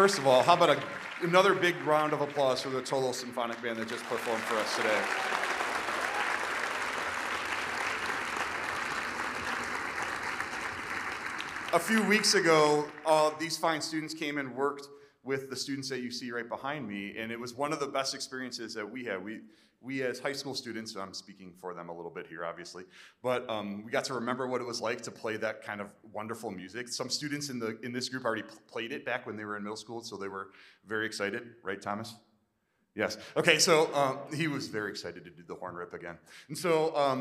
First of all, how about a, another big round of applause for the Rotolo Symphonic Band that just performed for us today? A few weeks ago, uh, these fine students came and worked with the students that you see right behind me, and it was one of the best experiences that we had. We, we as high school students, I'm speaking for them a little bit here, obviously, but um, we got to remember what it was like to play that kind of wonderful music. Some students in the in this group already played it back when they were in middle school, so they were very excited, right, Thomas? Yes. Okay, so um, he was very excited to do the horn rip again. And so, um,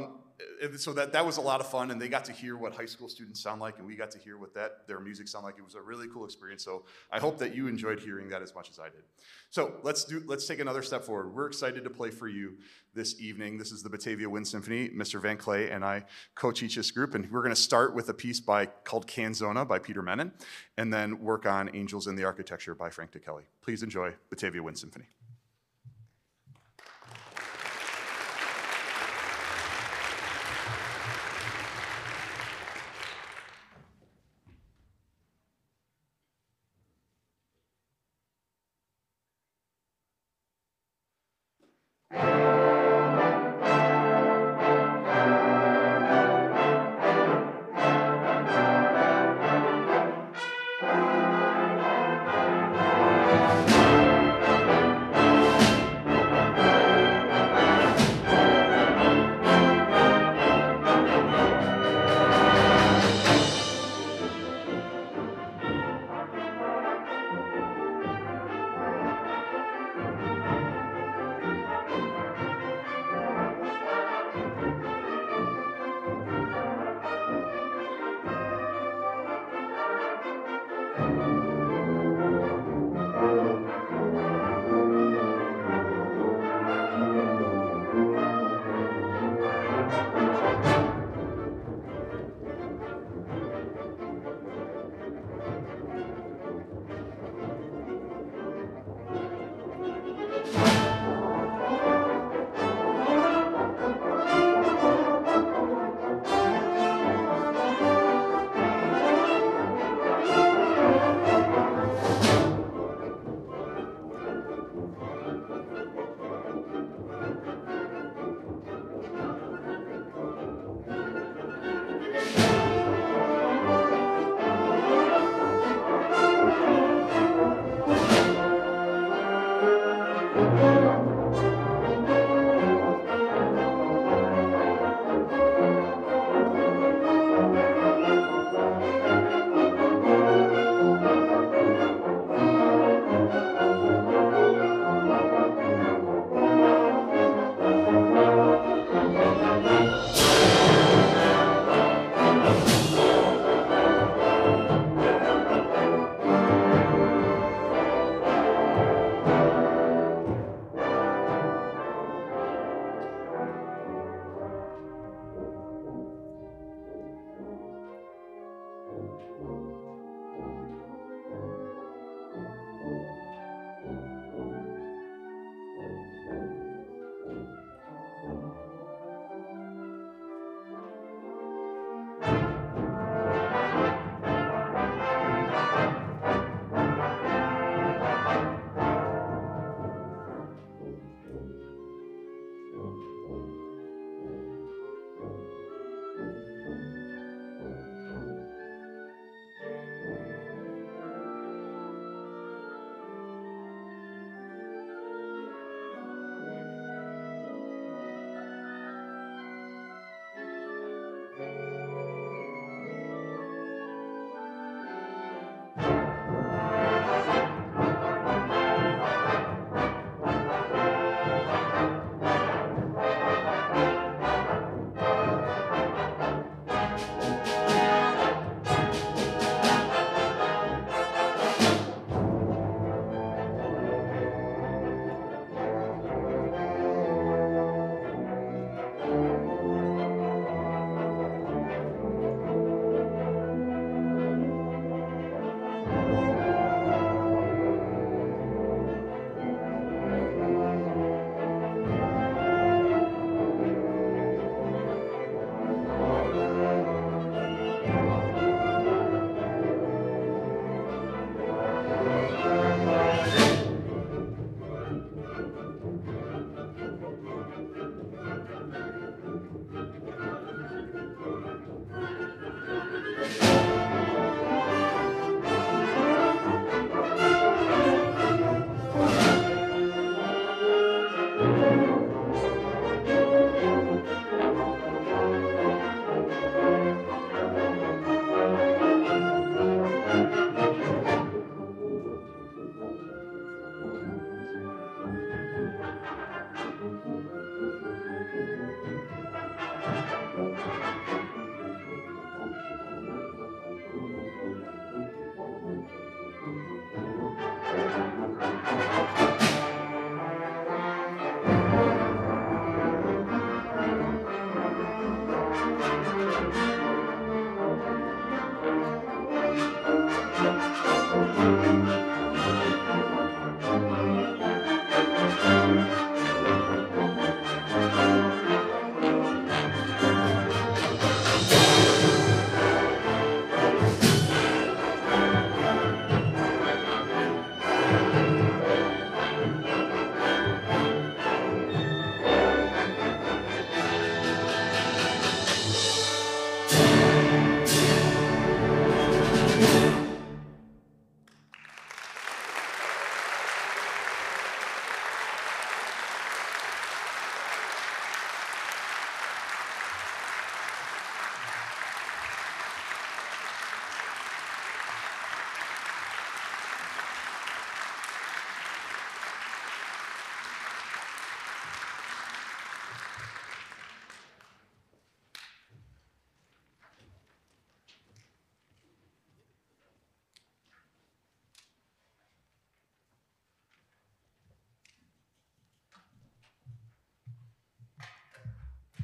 so that, that was a lot of fun, and they got to hear what high school students sound like, and we got to hear what that their music sound like. It was a really cool experience. So I hope that you enjoyed hearing that as much as I did. So let's do let's take another step forward. We're excited to play for you this evening. This is the Batavia Wind Symphony. Mr. Van Clay and I co-teach this group, and we're going to start with a piece by called Canzona by Peter Mennin, and then work on Angels in the Architecture by Frank Ticheli. Please enjoy Batavia Wind Symphony.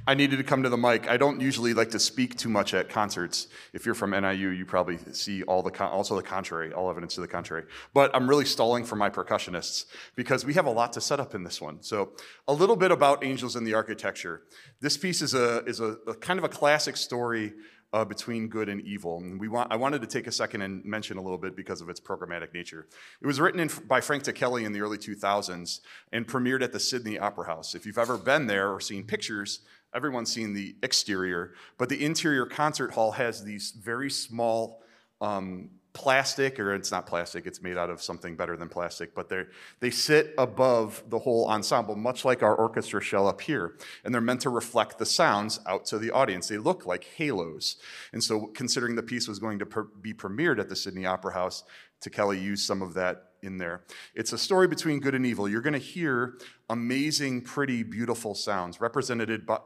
I needed to come to the mic. I don't usually like to speak too much at concerts. If you're from NIU, you probably see all the con- also the contrary, all evidence to the contrary. But I'm really stalling for my percussionists because we have a lot to set up in this one. So a little bit about Angels in the Architecture. This piece is a is a, a kind of a classic story uh, between good and evil. And we want, I wanted to take a second and mention a little bit because of its programmatic nature. It was written in, by Frank Ticheli in the early 2000s and premiered at the Sydney Opera House. If you've ever been there or seen pictures, everyone's seen the exterior, but the interior concert hall has these very small um, plastic, or it's not plastic, it's made out of something better than plastic, but they they sit above the whole ensemble, much like our orchestra shell up here. And they're meant to reflect the sounds out to the audience. They look like halos. And so, considering the piece was going to per- be premiered at the Sydney Opera House, Ticheli used some of that in there. It's a story between good and evil. You're going to hear amazing, pretty, beautiful sounds represented by,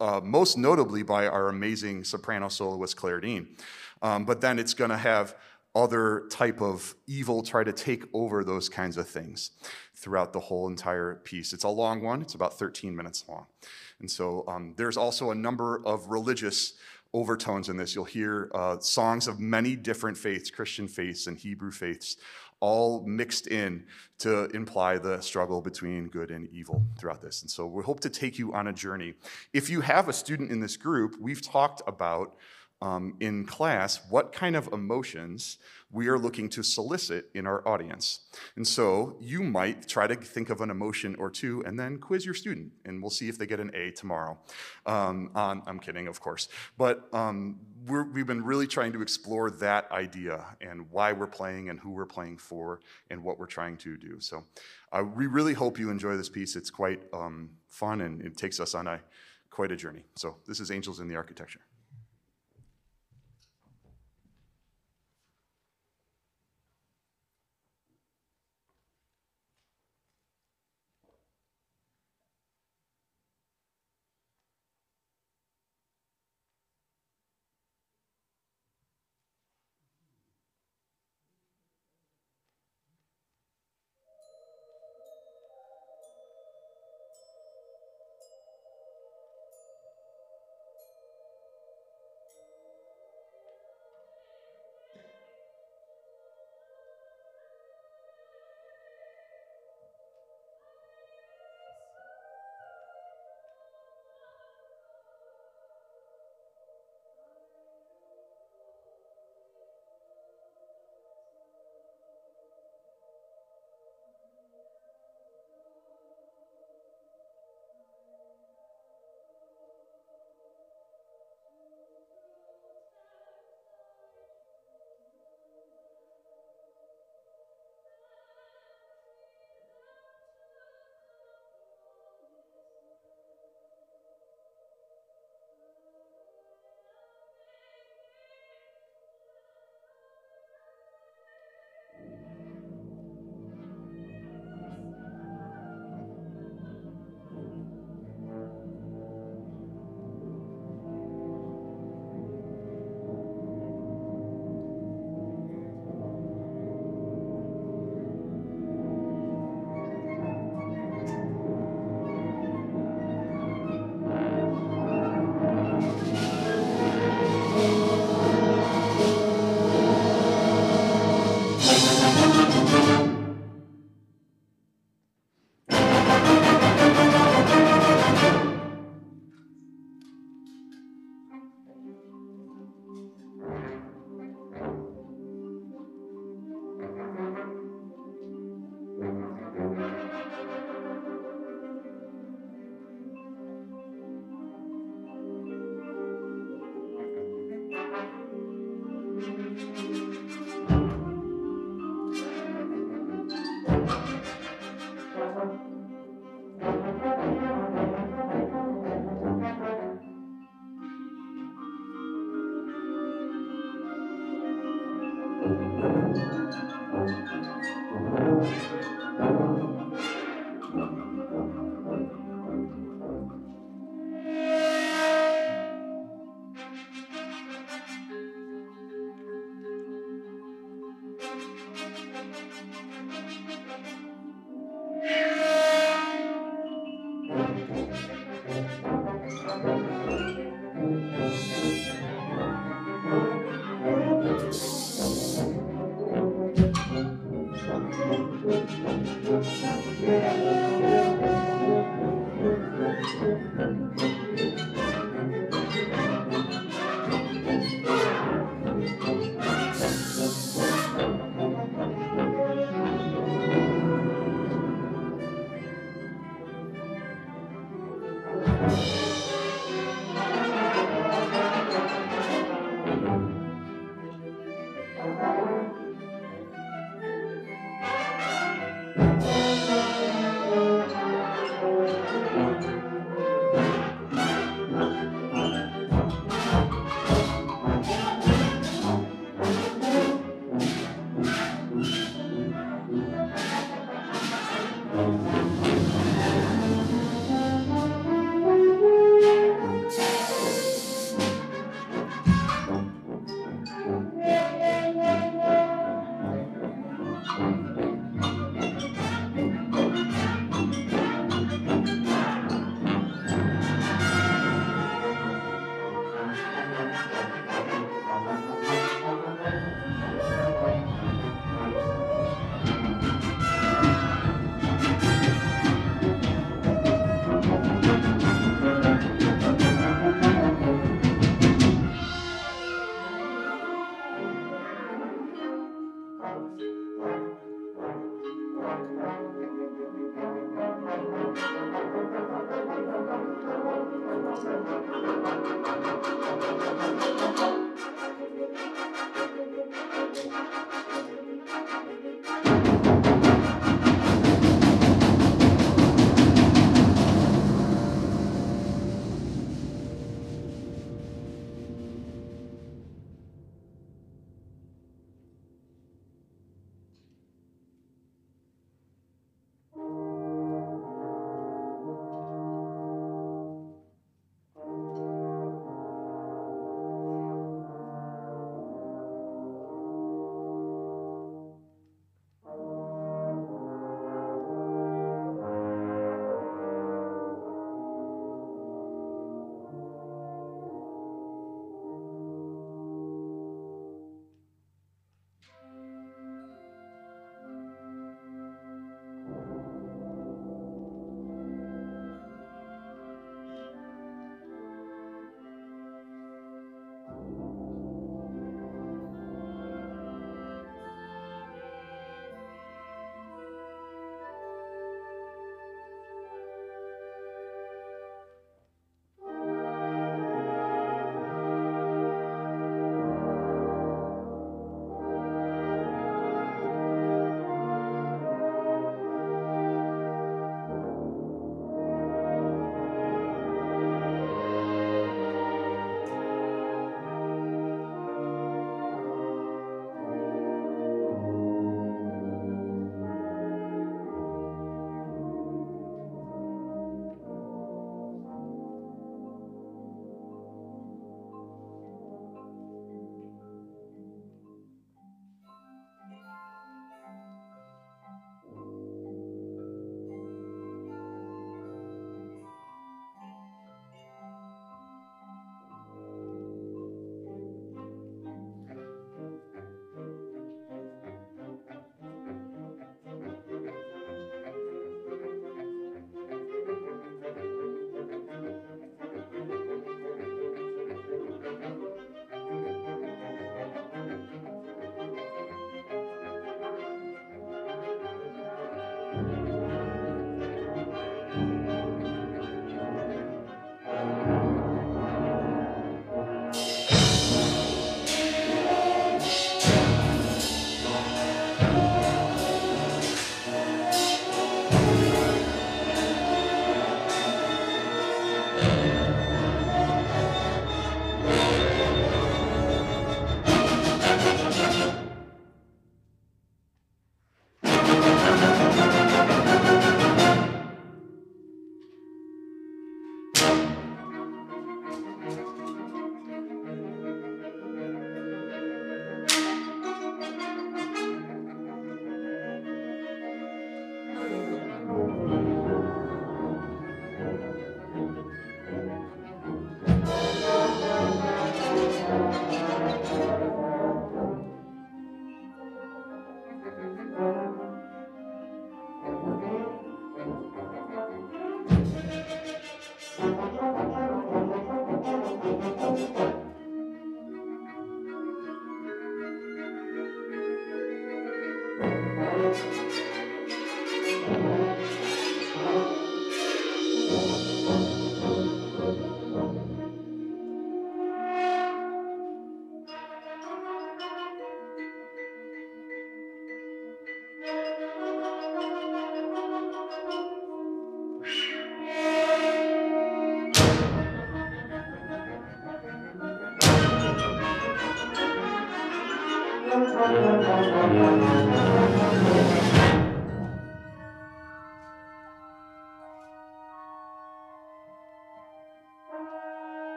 uh, most notably by our amazing soprano soloist Claire Dean. Um, but then it's going to have other type of evil try to take over those kinds of things throughout the whole entire piece. It's a long one. It's about 13 minutes long. And so um, there's also a number of religious overtones in this. You'll hear uh, songs of many different faiths, Christian faiths and Hebrew faiths, all mixed in to imply the struggle between good and evil throughout this. And so we hope to take you on a journey. If you have a student in this group, we've talked about um, in class what kind of emotions we are looking to solicit in our audience. And so you might try to think of an emotion or two and then quiz your student, and we'll see if they get an A tomorrow. Um, on, I'm kidding, of course. But um, we have been really trying to explore that idea and why we're playing and who we're playing for and what we're trying to do. So uh, we really hope you enjoy this piece. It's quite um, fun and it takes us on a quite a journey. So this is Angels in the Architecture.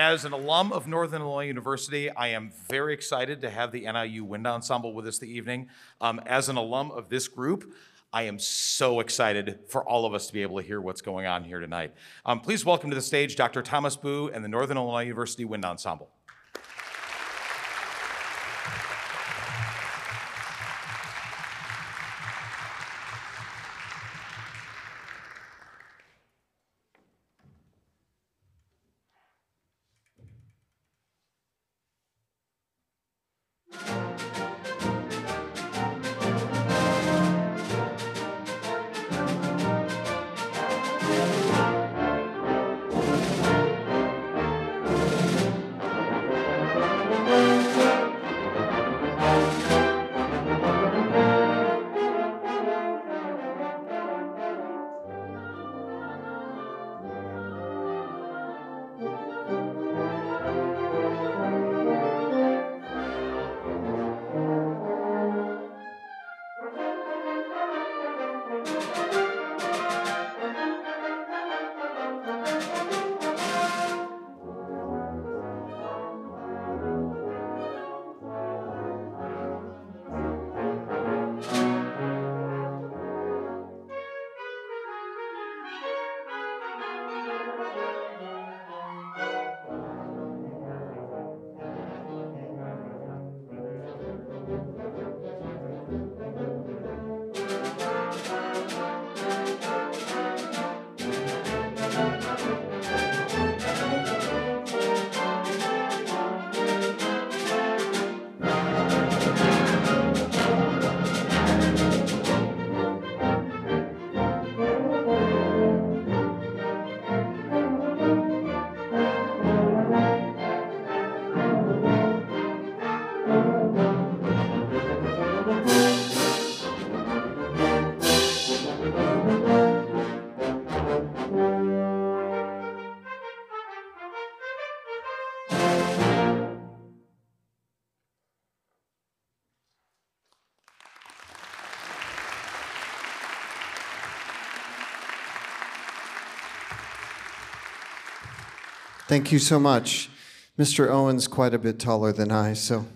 As an alum of Northern Illinois University, I am very excited to have the NIU Wind Ensemble with us this evening. Um, as an alum of this group, I am so excited for all of us to be able to hear what's going on here tonight. Um, please welcome to the stage Dr. Thomas Bough and the Northern Illinois University Wind Ensemble. Thank you so much. Mr. Owen's quite a bit taller than I, so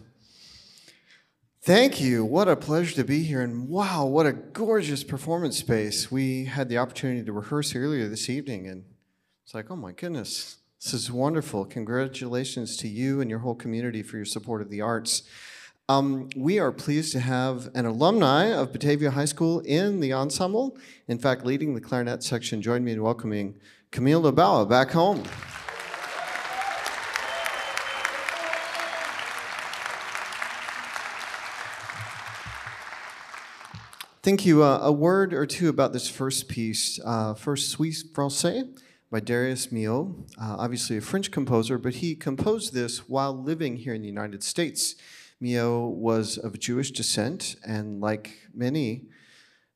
thank you. What a pleasure to be here. And wow, what a gorgeous performance space. We had the opportunity to rehearse earlier this evening, and it's like, oh my goodness, this is wonderful. Congratulations to you and your whole community for your support of the arts. Um, we are pleased to have an alumni of Batavia High School in the ensemble. In fact, leading the clarinet section, join me in welcoming Camille Labawa back home. Thank you. Uh, a word or two about this first piece. Uh, first, Suite Française by Darius Milhaud, uh, obviously a French composer, but he composed this while living here in the United States. Milhaud was of Jewish descent, and like many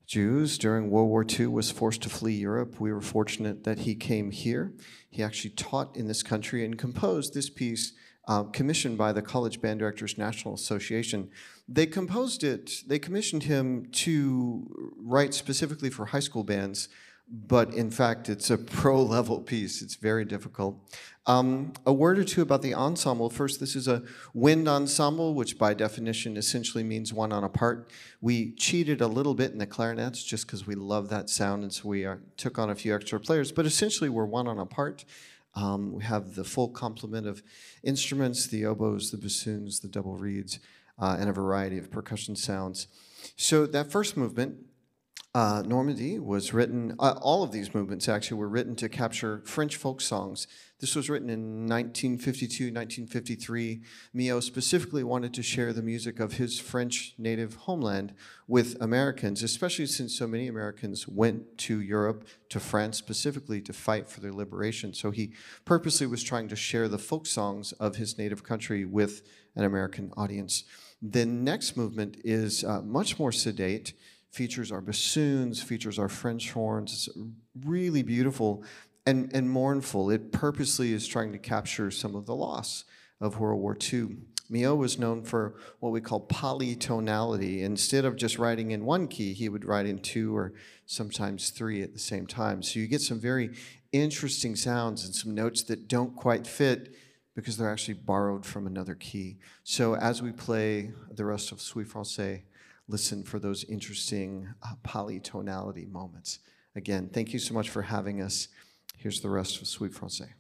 Jews during World War II, was forced to flee Europe. We were fortunate that he came here. He actually taught in this country and composed this piece uh, commissioned by the College Band Directors National Association. They composed it, they commissioned him to write specifically for high school bands, but in fact, it's a pro level piece. It's very difficult. Um, a word or two about the ensemble. First, this is a wind ensemble, which by definition essentially means one on a part. We cheated a little bit in the clarinets just because we love that sound, and so we are, took on a few extra players, but essentially we're one on a part. Um, we have the full complement of instruments, the oboes, the bassoons, the double reeds, uh, and a variety of percussion sounds. So that first movement, uh, Normandie, was written, uh, all of these movements actually were written to capture French folk songs this was written in 1952, 1953. Milhaud specifically wanted to share the music of his French native homeland with Americans, especially since so many Americans went to Europe, to France specifically, to fight for their liberation. So he purposely was trying to share the folk songs of his native country with an American audience. The next movement is uh, much more sedate features our bassoons, features our French horns. It's really beautiful and, and mournful. It purposely is trying to capture some of the loss of World War II. Milhaud was known for what we call polytonality. Instead of just writing in one key, he would write in two or sometimes three at the same time. So you get some very interesting sounds and some notes that don't quite fit because they're actually borrowed from another key. So as we play the rest of Suite Française, listen for those interesting uh, polytonality moments. Again, thank you so much for having us. Here's the rest of Suite Française.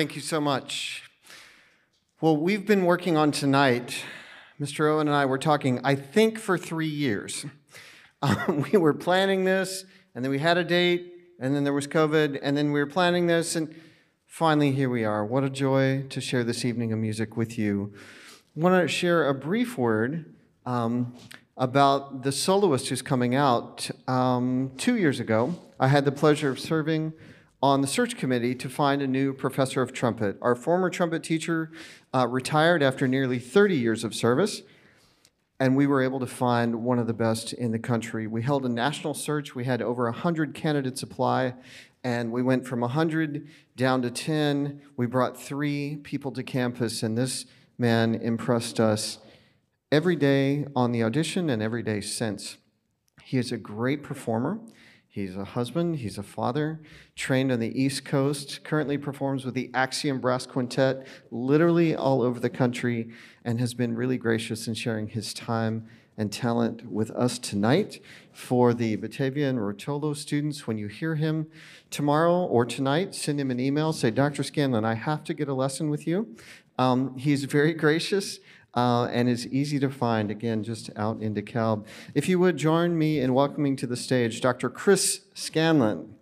Thank you so much. Well, we've been working on tonight. Mr. Owen and I were talking, I think, for three years. Um, we were planning this, and then we had a date, and then there was COVID, and then we were planning this, and finally, here we are. What a joy to share this evening of music with you. I want to share a brief word um, about the soloist who's coming out. Um, two years ago, I had the pleasure of serving on the search committee to find a new professor of trumpet. Our former trumpet teacher uh, retired after nearly 30 years of service, and we were able to find one of the best in the country. We held a national search. We had over 100 candidates apply, and we went from 100 down to 10. We brought three people to campus, and this man impressed us every day on the audition and every day since. He is a great performer. He's a husband, he's a father, trained on the East Coast, currently performs with the Axiom Brass Quintet literally all over the country, and has been really gracious in sharing his time and talent with us tonight. For the Batavia and Rotolo students, when you hear him tomorrow or tonight, send him an email, say, Dr. Scanlon, I have to get a lesson with you. Um, he's very gracious uh, and is easy to find, again, just out in DeKalb. If you would join me in welcoming to the stage Dr. Chris Scanlon.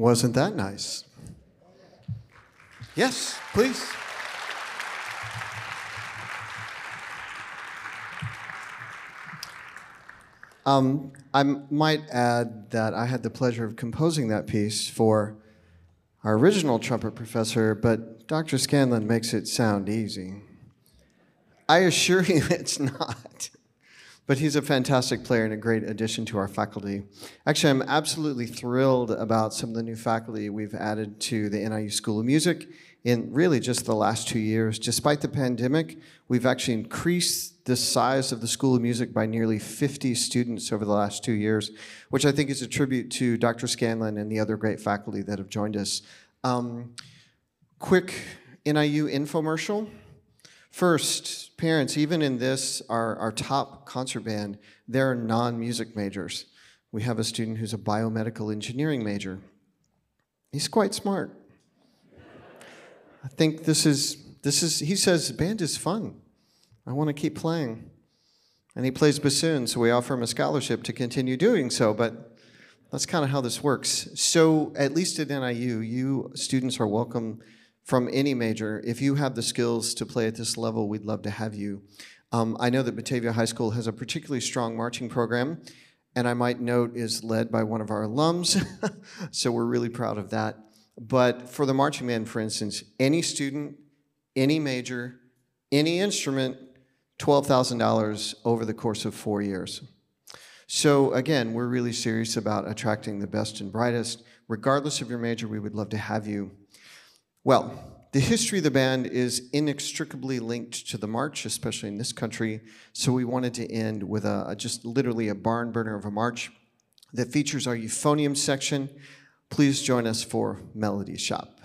Wasn't that nice? Yes, please. Um, I might add that I had the pleasure of composing that piece for our original trumpet professor, but Dr. Scanlon makes it sound easy. I assure you it's not. But he's a fantastic player and a great addition to our faculty. Actually, I'm absolutely thrilled about some of the new faculty we've added to the NIU School of Music in really just the last two years. Despite the pandemic, we've actually increased the size of the School of Music by nearly 50 students over the last two years, which I think is a tribute to Dr. Scanlon and the other great faculty that have joined us. Um, quick NIU infomercial. First, parents, even in this, our, our top concert band, they're non-music majors. We have a student who's a biomedical engineering major. He's quite smart. I think this is, this is, he says, band is fun. I want to keep playing. And he plays bassoon, so we offer him a scholarship to continue doing so, but that's kind of how this works. So, at least at NIU, you students are welcome from any major. If you have the skills to play at this level, we'd love to have you. Um, I know that Batavia High School has a particularly strong marching program, and I might note is led by one of our alums, so we're really proud of that. But for the marching band, for instance, any student, any major, any instrument, $12,000 over the course of four years. So again, we're really serious about attracting the best and brightest. Regardless of your major, we would love to have you. Well, the history of the band is inextricably linked to the march, especially in this country. So we wanted to end with a, a just literally a barn burner of a march that features our euphonium section. Please join us for Melody Shop.